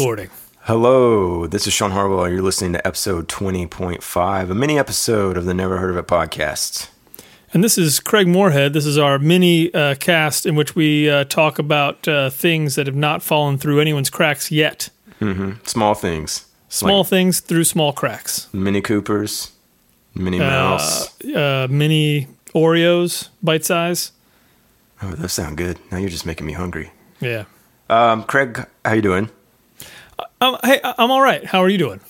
recording. Hello, this is Sean Harwell. You're listening to episode 20.5, a mini episode of the Never Heard of It podcast. And this is Craig Moorhead. This is our mini uh, cast in which we uh, talk about uh, things that have not fallen through anyone's cracks yet. Mm-hmm. Small things. Small Like things through small cracks. Mini Coopers, Minnie Mouse. Uh, mini Oreos, bite size. oh, those sound good. Now you're just making me hungry. Yeah. Um, Craig, how you doing? Um, hey, I'm all right. How are you doing?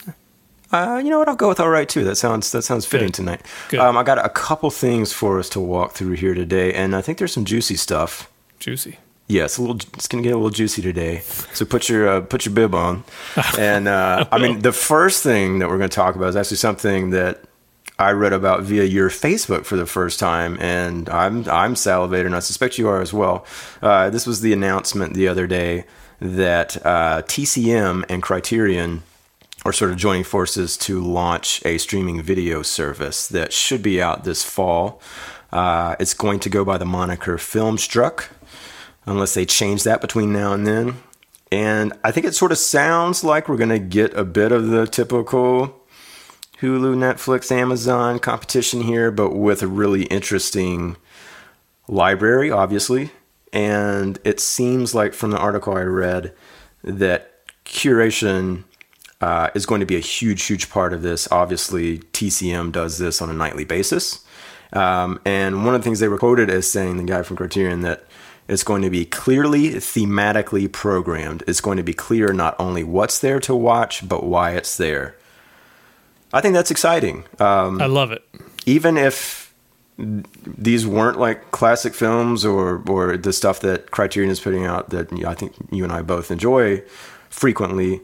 Uh, you know what? I'll go with all right too. That sounds that sounds fitting Good. tonight. Good. Um, I got a couple things for us to walk through here today, and I think there's some juicy stuff. Juicy. Yeah, it's a little. It's gonna get a little juicy today. So put your uh, put your bib on. And uh, I mean, the first thing that we're gonna talk about is actually something that I read about via your Facebook for the first time, and I'm I'm salivating. and I suspect you are as well. Uh, this was the announcement the other day that uh, TCM and Criterion are sort of joining forces to launch a streaming video service that should be out this fall. Uh, it's going to go by the moniker Filmstruck, unless they change that between now and then. And I think it sort of sounds like we're going to get a bit of the typical Hulu, Netflix, Amazon competition here, but with a really interesting library, obviously. And it seems like from the article I read that curation uh, is going to be a huge, huge part of this. Obviously, TCM does this on a nightly basis. Um, and one of the things they were quoted as saying, the guy from Criterion, that it's going to be clearly thematically programmed. It's going to be clear not only what's there to watch, but why it's there. I think that's exciting. Um, I love it. even if these weren't like classic films or or the stuff that Criterion is putting out that I think you and I both enjoy frequently.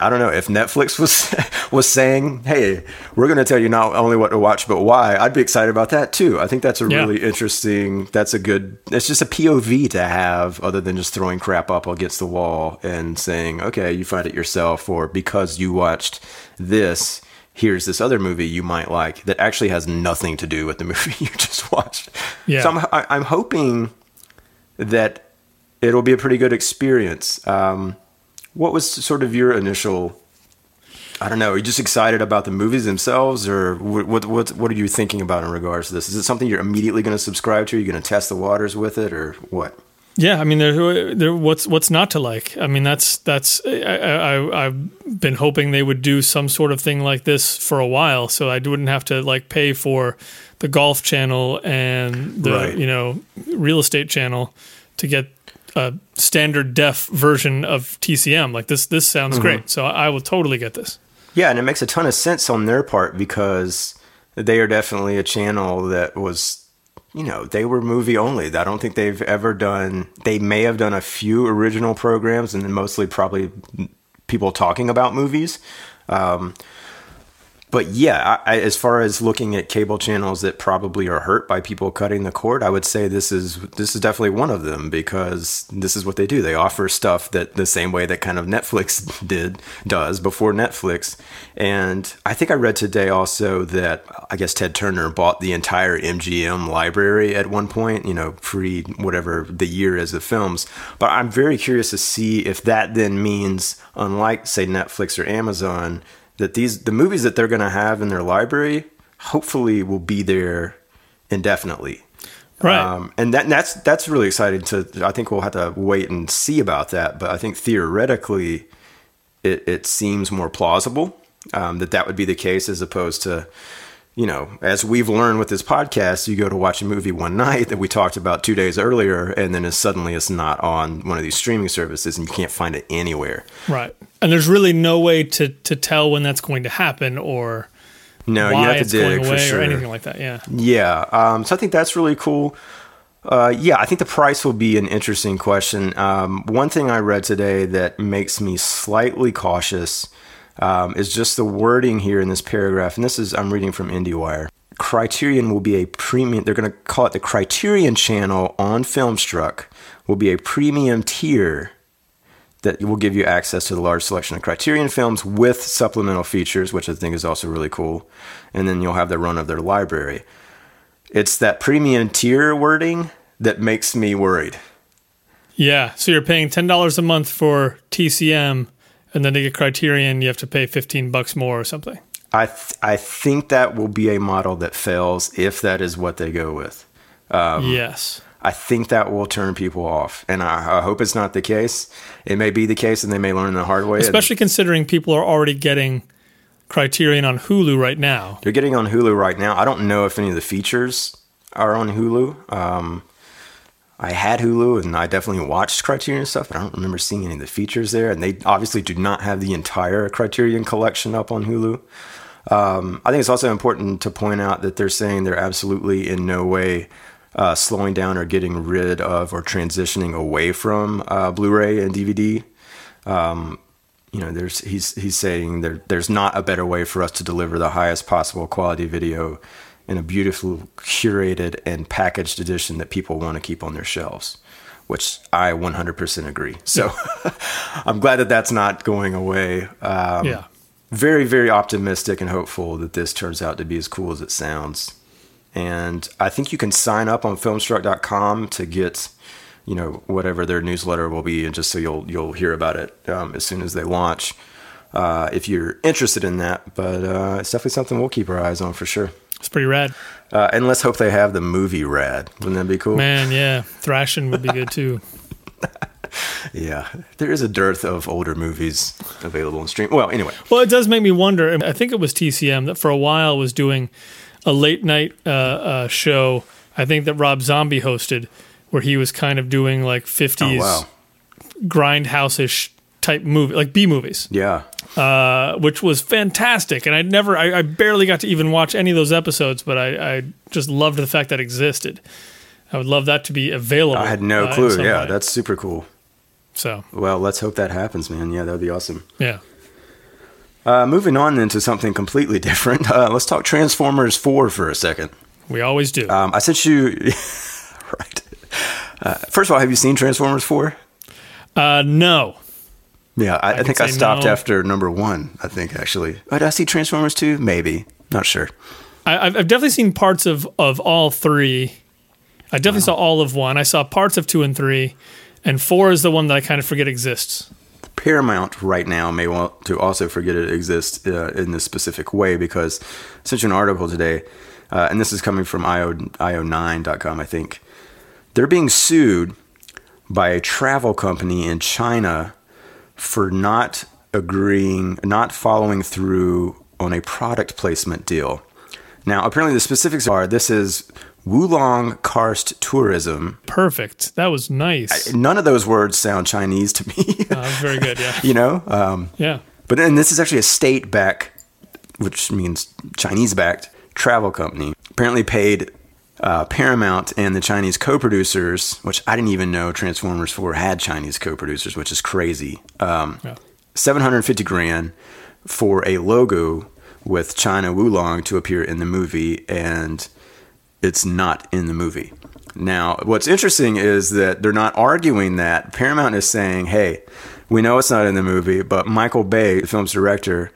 I- don't know if Netflix was was saying, "Hey, we're going to tell you not only what to watch but why." I'd be excited about that too. I think that's a Yeah. really interesting. That's a good. It's just a POV to have, other than just throwing crap up against the wall and saying, "Okay, you find it yourself," or because you watched this, here's this other movie you might like that actually has nothing to do with the movie you just watched. Yeah. So I'm, I- I'm hoping that it'll be a pretty good experience. Um, what was sort of your initial? I don't know. Are you just excited about the movies themselves, or what? What, what, what are you thinking about in regards to this? Is it something you're immediately going to subscribe to? Are you going to test the waters with it, or what? Yeah, I mean, there, there. What's what's not to like? I mean, that's that's. I, I I've been hoping they would do some sort of thing like this for a while, so I wouldn't have to like pay for the Golf Channel and the Right. you know real estate channel to get a standard def version of TCM. Like this, this sounds great. So I will totally get this. Yeah, and it makes a ton of sense on their part because they are definitely a channel that was, you know, they were movie only. I don't think they've ever done. They may have done a few original programs, and then mostly probably people talking about movies. Um, but yeah, I, as far as looking at cable channels that probably are hurt by people cutting the cord, I would say this is this is definitely one of them because this is what they do. They offer stuff that the same way that kind of Netflix did does before Netflix. And I think I read today also that I guess Ted Turner bought the entire MGM library at one point, you know, pre whatever the year is of films. But I'm very curious to see if that then means, unlike say Netflix or Amazon, that these the movies that they're going to have in their library hopefully will be there indefinitely. Right. Um, and that that's that's really exciting to. I think we'll have to wait and see about that. But I think theoretically, it it seems more plausible um, that that would be the case as opposed to. You know, as we've learned with this podcast, you go to watch a movie one night that we talked about two days earlier, and then it's suddenly it's not on one of these streaming services, and you can't find it anywhere. Right. And there's really no way to to tell when that's going to happen or No, you why have to it's going dig for away sure. or anything like that. Yeah. Yeah. Um, so I think that's really cool. Uh, yeah, I think the price will be an interesting question. Um, one thing I read today that makes me slightly cautious um, is just the wording here in this paragraph. And this is, I'm reading from IndieWire. Criterion will be a premium, they're going to call it the Criterion channel on Filmstruck, will be a premium tier that will give you access to the large selection of Criterion films with supplemental features, which I think is also really cool. And then you'll have the run of their library. It's that premium tier wording that makes me worried. Yeah. So you're paying ten dollars a month for TCM, and then to get Criterion, you have to pay fifteen bucks more or something. I th- I think that will be a model that fails if that is what they go with. Um, yes. I think that will turn people off, and I, I, hope it's not the case. It may be the case, and they may learn the hard way. Especially considering people are already getting Criterion on Hulu right now. They're getting on Hulu right now. I don't know if any of the features are on Hulu. Um, I had Hulu and I definitely watched Criterion stuff, but I don't remember seeing any of the features there. And they obviously do not have the entire Criterion collection up on Hulu. Um, I think it's also important to point out that they're saying they're absolutely in no way uh, slowing down or getting rid of or transitioning away from uh, Blu-ray and DVD. Um, you know, there's he's he's saying there there's not a better way for us to deliver the highest possible quality video in a beautifully curated and packaged edition that people want to keep on their shelves, which I 100% agree. So I'm glad that that's not going away. Um, yeah. Very, very optimistic and hopeful that this turns out to be as cool as it sounds. And I think you can sign up on filmstruck.com to get, you know, whatever their newsletter will be, and just so you'll you'll hear about it um, as soon as they launch. Uh, if you're interested in that, but uh, it's definitely something we'll keep our eyes on for sure. It's pretty rad. Uh, and let's hope they have the movie rad. Wouldn't that be cool? Man, yeah. Thrashing would be good too. yeah. There is a dearth of older movies available on stream. Well, anyway. Well, it does make me wonder. I think it was TCM that for a while was doing a late night uh, uh, show, I think that Rob Zombie hosted, where he was kind of doing like 50s oh, wow. grindhouse ish type movie, like B movies. Yeah. Uh, which was fantastic. And I never, I, I, barely got to even watch any of those episodes, but I, I, just loved the fact that it existed. I would love that to be available. I had no uh, clue. Yeah, way. that's super cool. So, well, let's hope that happens, man. Yeah, that would be awesome. Yeah. Uh, moving on into something completely different. Uh, let's talk Transformers 4 for a second. We always do. Um, I sent you, right. Uh, first of all, have you seen Transformers 4? Uh, no. Yeah, I, I, I think I stopped no. after number one. I think actually. Oh, did I see Transformers two? Maybe. Not sure. I, have definitely seen parts of of all three. I definitely wow. saw all of one. I saw parts of two and three, and four is the one that I kind of forget exists. Paramount right now may want to also forget it exists uh, in this specific way because you an article today, uh, and this is coming from IO, io9.com, I think. They're being sued by a travel company in China for not agreeing, not following through on a product placement deal. Now, apparently, the specifics are this is Wulong Karst Tourism. Perfect. That was nice. I, none of those words sound Chinese to me. that's very good. Yeah. you know. Um, yeah. But then this is actually a state backed, which means Chinese backed travel company. Apparently paid uh, Paramount and the Chinese co-producers, which I didn't even know Transformers 4 had Chinese co-producers, which is crazy. Um, yeah. 750 grand for a logo with China Wulong to appear in the movie, and it's not in the movie. Now, what's interesting is that they're not arguing that. Paramount is saying, hey, we know it's not in the movie, but Michael Bay, the film's director,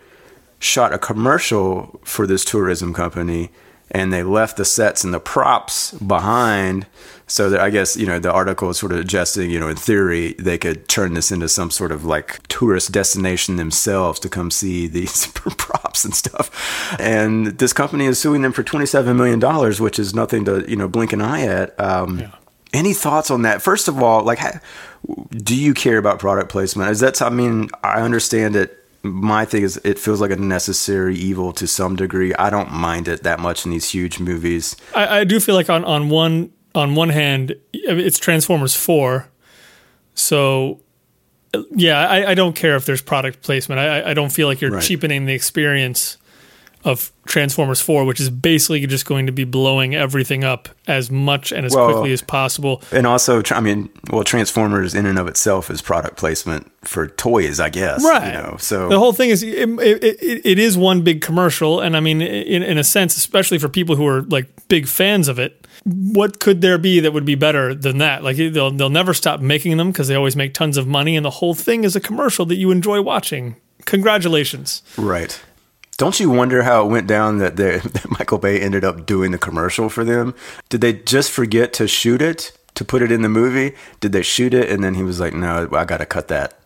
shot a commercial for this tourism company and they left the sets and the props behind so that I guess you know the article is sort of suggesting you know in theory they could turn this into some sort of like tourist destination themselves to come see these props and stuff. And this company is suing them for twenty seven million dollars, which is nothing to you know blink an eye at. Um, yeah. Any thoughts on that? First of all, like, do you care about product placement? Is that I mean I understand it my thing is it feels like a necessary evil to some degree. I don't mind it that much in these huge movies. I, I do feel like on, on one on one hand, it's Transformers four, so yeah, I, I don't care if there's product placement. I, I don't feel like you're right. cheapening the experience of Transformers 4, which is basically just going to be blowing everything up as much and as well, quickly as possible. And also, I mean, well, Transformers in and of itself is product placement for toys, I guess. Right. You know, so the whole thing is it, it, it is one big commercial, and I mean, in, in a sense, especially for people who are like big fans of it, what could there be that would be better than that? Like they'll they'll never stop making them because they always make tons of money, and the whole thing is a commercial that you enjoy watching. Congratulations. Right. Don't you wonder how it went down that, that Michael Bay ended up doing the commercial for them? Did they just forget to shoot it? to put it in the movie? Did they shoot it and then he was like, no, I got to cut that?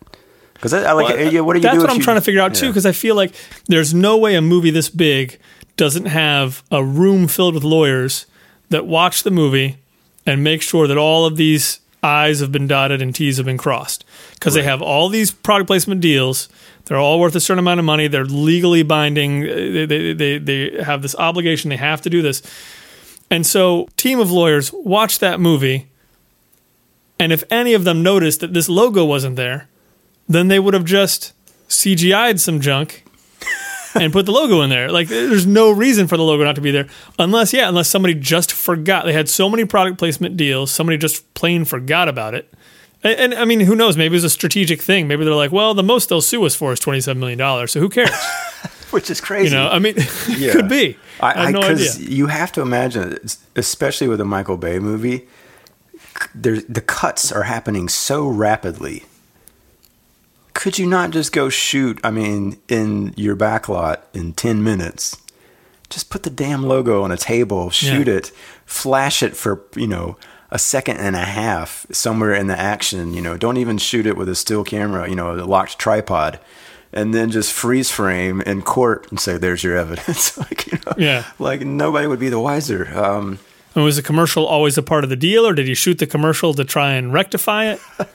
Because I, I like, Well, yeah, what do you That's do? what I'm you- trying to figure out too, because I feel like there's no way a movie this big doesn't have a room filled with lawyers that watch the movie and make sure that all of these I's have been dotted and T's have been crossed. Because they have all these product placement deals. They're all worth a certain amount of money. They're legally binding. Uh, they, they, they, they have this obligation. They have to do this. And so, team of lawyers watch that movie. And if any of them noticed that this logo wasn't there, then they would have just CGI'd some junk and put the logo in there. Like there's no reason for the logo not to be there unless yeah, unless somebody just forgot. They had so many product placement deals, somebody just plain forgot about it. And, and I mean, who knows? Maybe it's a strategic thing. Maybe they're like, well, the most they'll sue us for is twenty seven million dollars. So who cares? Which is crazy. You know, I mean, Yeah. could be. I, I, have no idea. because you have to imagine, especially with a Michael Bay movie, there the cuts are happening so rapidly. Could you not just go shoot? I mean, in your back lot in ten minutes, just put the damn logo on a table, shoot Yeah. it, flash it for you know a second and a half somewhere in the action. You know, don't even shoot it with a still camera. You know, a locked tripod. And then just freeze frame in court and say, "There's your evidence." like, you know, Yeah. like nobody would be the wiser. Um, And was the commercial always a part of the deal, or did you shoot the commercial to try and rectify it?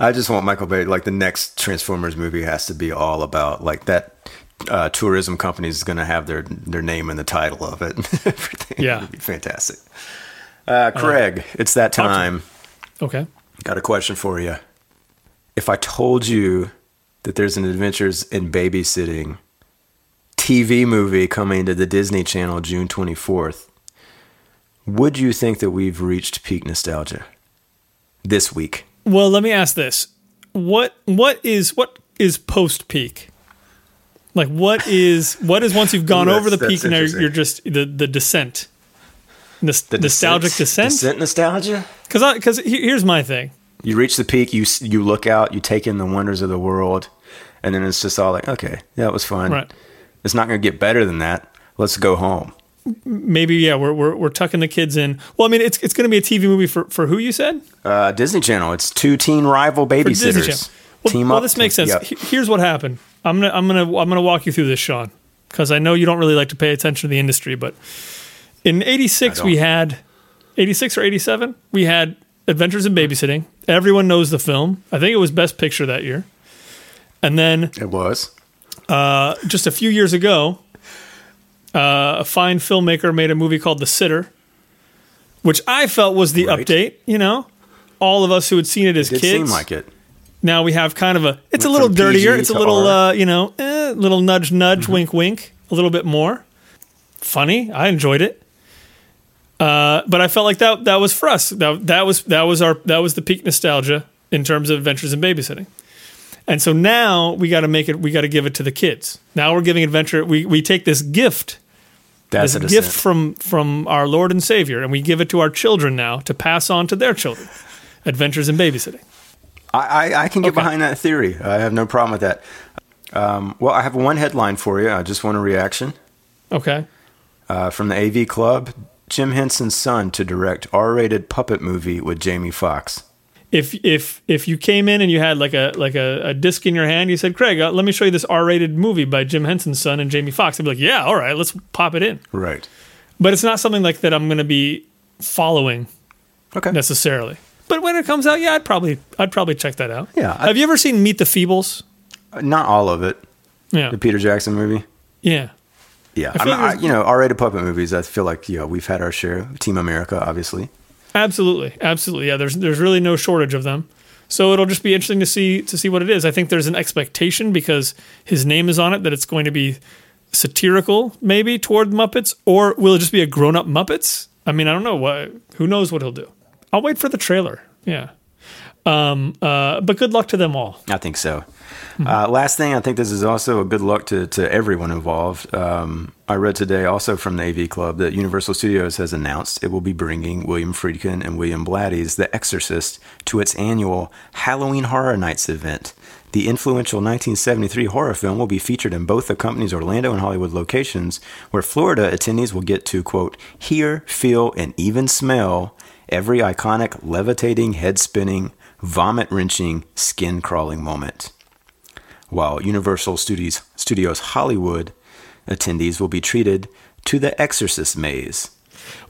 I just want Michael Bay. Like the next Transformers movie has to be all about like that. Uh, tourism company is going to have their their name in the title of it. Everything. Yeah. It'd be fantastic. Uh, Craig, it's that talk to me. time. Okay. Got a question for you. If I told you that there's an Adventures in Babysitting TV movie coming to the Disney Channel June 24th, would you think that we've reached peak nostalgia this week? Well, let me ask this: what what is what is post peak? Like what is what is once you've gone Ooh, over the peak and now you're just the the descent, Nos- The nostalgic descent? Descent nostalgia? Because because here's my thing. You reach the peak, you you look out, you take in the wonders of the world, and then it's just all like, okay, yeah, it was fun. Right. It's not going to get better than that. Let's go home. Maybe yeah, we're we're, we're tucking the kids in. Well, I mean, it's it's going to be a TV movie for for who you said Uh, Disney Channel. It's two teen rival babysitters. Well, Team well, up. this makes sense. Yep. Here's what happened. I'm gonna I'm gonna I'm gonna walk you through this, Sean, because I know you don't really like to pay attention to the industry, but in '86 we had '86 or '87 we had Adventures in Babysitting. Everyone knows the film. I think it was Best Picture that year. And then It was. uh, just a few years ago, uh, a fine filmmaker made a movie called The Sitter, which I felt was the Right. update. You know, all of us who had seen it as Did kids. seem like it. Now we have kind of a. It's a little dirtier. It's a little, Mm-hmm. uh, you know, eh, little nudge, nudge, wink, wink. A little bit more funny. I enjoyed it, uh, but I felt like that that was for us. That that was that was our that was the peak nostalgia in terms of adventures in babysitting. And so now we got to make it. We got to give it to the kids. Now we're giving adventure. We we take this gift That's this a gift descent. from from our Lord and Savior, and we give it to our children now to pass on to their children. Adventures in babysitting. I, I, I can get Okay. behind that theory. I have no problem with that. Um, well, I have one headline for you. I just want a reaction Okay. uh, from the AV Club. Jim Henson's son to direct R-rated puppet movie with Jamie Foxx. If if if you came in and you had like a like a, a disc in your hand, you said, "Craig, uh, let me show you this R-rated movie by Jim Henson's son and Jamie Foxx." I'd be like, "Yeah, all right, let's pop it in." Right. But it's not something like that I'm going to be following Okay. necessarily. But when it comes out, yeah, I'd probably I'd probably check that out. Yeah, I- Have you ever seen Meet the Feebles? Not all of it. Yeah. The Peter Jackson movie. Yeah. Yeah, I I mean, like I, you know, R-rated puppet movies. I feel like yeah, we've had our share. Team America, obviously. Absolutely, absolutely. Yeah, there's there's really no shortage of them. So it'll just be interesting to see to see what it is. I think there's an expectation because his name is on it that it's going to be satirical, maybe toward Muppets, or will it just be a grown up Muppets? I mean, I don't know. What who knows what he'll do? I'll wait for the trailer. Yeah. Um. Uh. But good luck to them all. I think so. Uh, last thing, I think this is also a good luck to, to everyone involved. Um, I read today also from the AV Club that Universal Studios has announced it will be bringing William Friedkin and William Blatty's The Exorcist to its annual Halloween Horror Nights event. The influential 1973 horror film will be featured in both the company's Orlando and Hollywood locations, where Florida attendees will get to, quote, hear, feel, and even smell every iconic, levitating, head spinning, vomit wrenching, skin crawling moment. While Universal Studios, Studios Hollywood attendees will be treated to the Exorcist maze.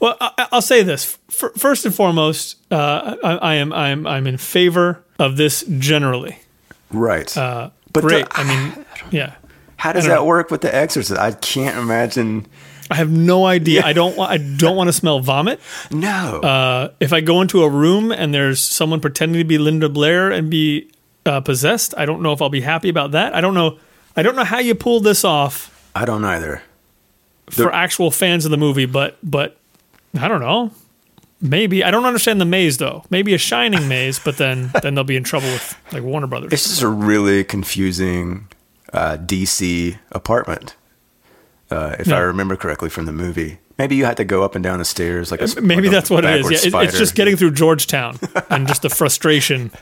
Well, I, will say this first and foremost. Uh, I, I, am I'm I'm in favor of this generally. Right. Uh, but great. The, I mean, yeah. How does that know. work with the Exorcist? I can't imagine. I have no idea. Yeah. I don't. I don't want to smell vomit. No. Uh, if I go into a room and there's someone pretending to be Linda Blair and be uh, possessed, I don't know if I'll be happy about that. I don't know. I don't know how you pulled this off. I don't either. For actual fans of the movie, but but I don't know. Maybe I don't understand the maze though. Maybe a shining maze, but then then they'll be in trouble with like Warner Brothers. This is a really confusing uh, DC apartment, uh, if yeah. I remember correctly from the movie. Maybe you had to go up and down the stairs like a maybe like that's what it is. Yeah, it's just getting through Georgetown and just the frustration.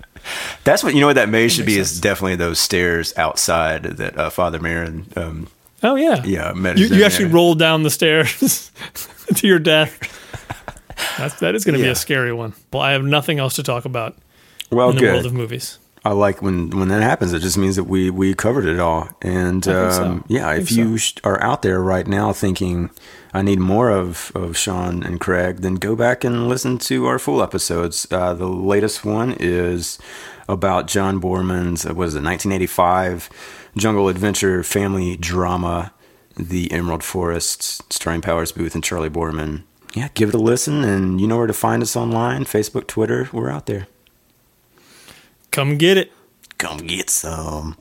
That's what you know. What that maze should be sense. is definitely those stairs outside that uh, Father Merrin. Um, oh yeah, yeah. You, you actually roll down the stairs to your death. That's, that is going to yeah. be a scary one. Well, I have nothing else to talk about. Well, in the good. world of movies. I like when when that happens. It just means that we we covered it all. And um, so. yeah, if you so. are out there right now thinking I need more of of Sean and Craig, then go back and listen to our full episodes. Uh, the latest one is about John Boorman's uh, was it 1985 jungle adventure family drama, The Emerald Forest, starring Powers Boothe and Charley Boorman. Yeah, give it a listen, and you know where to find us online: Facebook, Twitter. We're out there. Come get it. Come get some.